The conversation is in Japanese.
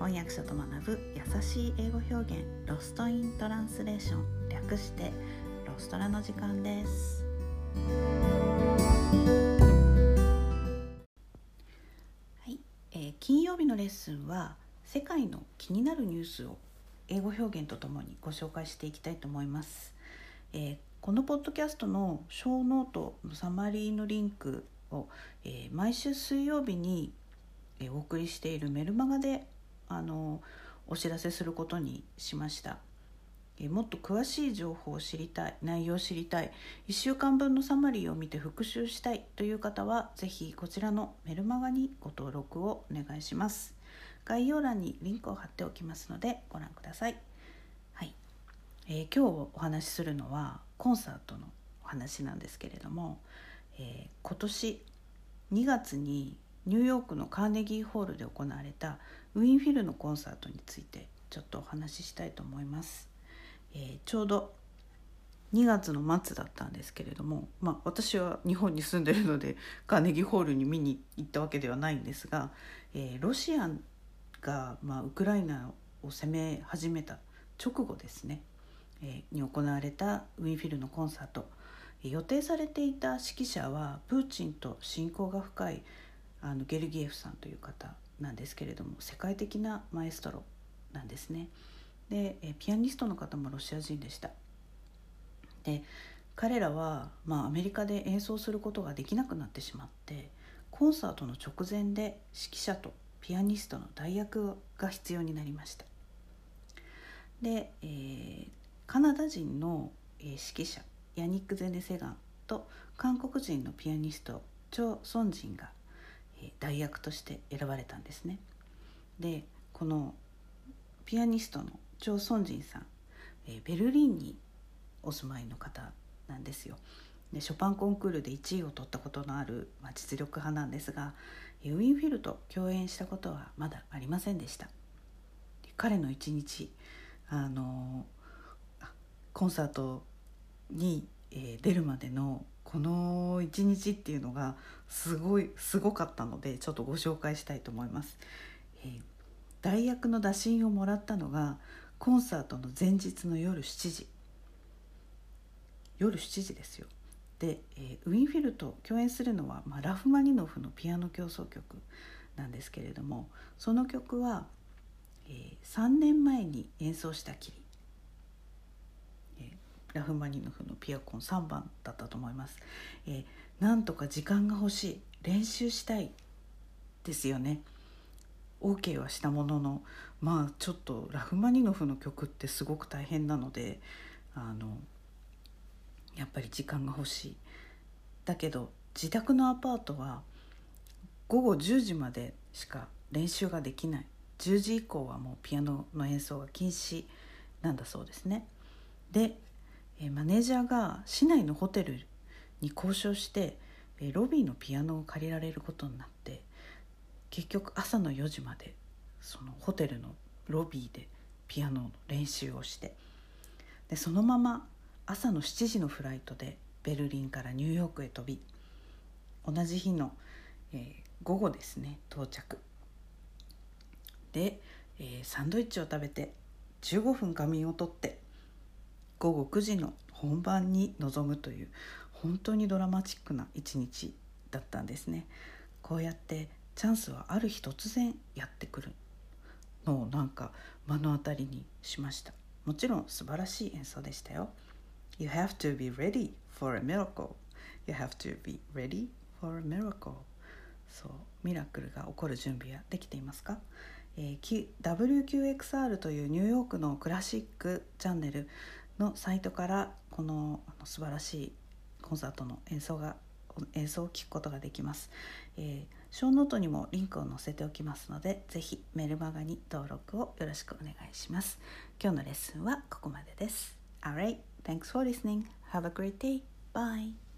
翻訳者と学ぶ優しい英語表現 Lost in Translation 略してロストラの時間です。はい、えー、金曜日のレッスンは世界の気になるニュースを英語表現とともにご紹介していきたいと思います、えー、このポッドキャストのショーノートのサマリーのリンクを、えー、毎週水曜日にお送りしているメルマガであのお知らせすることにしました。えもっと詳しい情報を知りたい内容を知りたい1週間分のサマリーを見て復習したいという方は是非こちらのメルマガにご登録をお願いします。概要欄にリンクを貼っておきますのでご覧ください。はい、えー、今日お話しするのはコンサートのお話なんですけれども、えー、今年2月にニューヨークのカーネギーホールで行われたウィンフィルのコンサートについてちょっとお話ししたいと思います。えー、ちょうど2月の末だったんですけれども、まあ、私は日本に住んでるのでカーネギーホールに見に行ったわけではないんですが、えー、ロシアが、まあ、ウクライナを攻め始めた直後ですね、えー、に行われたウィンフィルのコンサート予定されていた指揮者はプーチンと親交が深いあのゲルギエフさんという方なんですけれども世界的なマエストロなんですね。でピアニストの方もロシア人でした。で彼らは、まあ、アメリカで演奏することができなくなってしまってコンサートの直前で指揮者とピアニストの代役が必要になりました。で、えー、カナダ人の指揮者ヤニック・ゼネセガンと韓国人のピアニストチョ・ソンジンが代役として選ばれたんですね。でこのピアニストのチョ・ソンジンさんベルリンにお住まいの方なんですよ。でショパンコンクールで1位を取ったことのある、まあ、実力派なんですがウィンフィルと共演したことはまだありませんでした。彼の一日あのコンサートに、えー、出るまでのこの一日っていうのがすごいすごかったのでちょっとご紹介したいと思います。えー、代役の打診をもらったのがコンサートの前日の夜7時夜7時ですよ。で、えー、ウィンフィルと共演するのは、まあ、ラフマニノフのピアノ協奏曲なんですけれどもその曲は、えー、3年前に演奏したきりラフマニノフのピアコン3番だったと思います、えー、なんとか時間が欲しい。練習したい。ですよね。OK はしたもののまあちょっとラフマニノフの曲ってすごく大変なのであのやっぱり時間が欲しい。だけど自宅のアパートは午後10時までしか練習ができない。10時以降はもうピアノの演奏が禁止なんだそうですね。でマネージャーが市内のホテルに交渉してロビーのピアノを借りられることになって結局朝の4時までそのホテルのロビーでピアノの練習をしてでそのまま朝の7時のフライトでベルリンからニューヨークへ飛び同じ日の、えー、午後ですね到着。で、えー、サンドイッチを食べて15分仮眠をとって午後9時の本番に臨むという本当にドラマチックな一日だったんですね。こうやってチャンスはある日突然やってくるのをなんか目の当たりにしました。もちろん素晴らしい演奏でしたよ。You have to be ready for a miracle. You have to be ready for a miracle. そうミラクルが起こる準備はできていますか、えー、WQXR というニューヨークのクラシックチャンネル。のサイトからこの素晴らしいコンサートの演奏が演奏を聴くことができます、えー、ショーノートにもリンクを載せておきますのでぜひメルマガに登録をよろしくお願いします今日のレッスンはここまでです Alright, thanks for listening. Have a great day. Bye.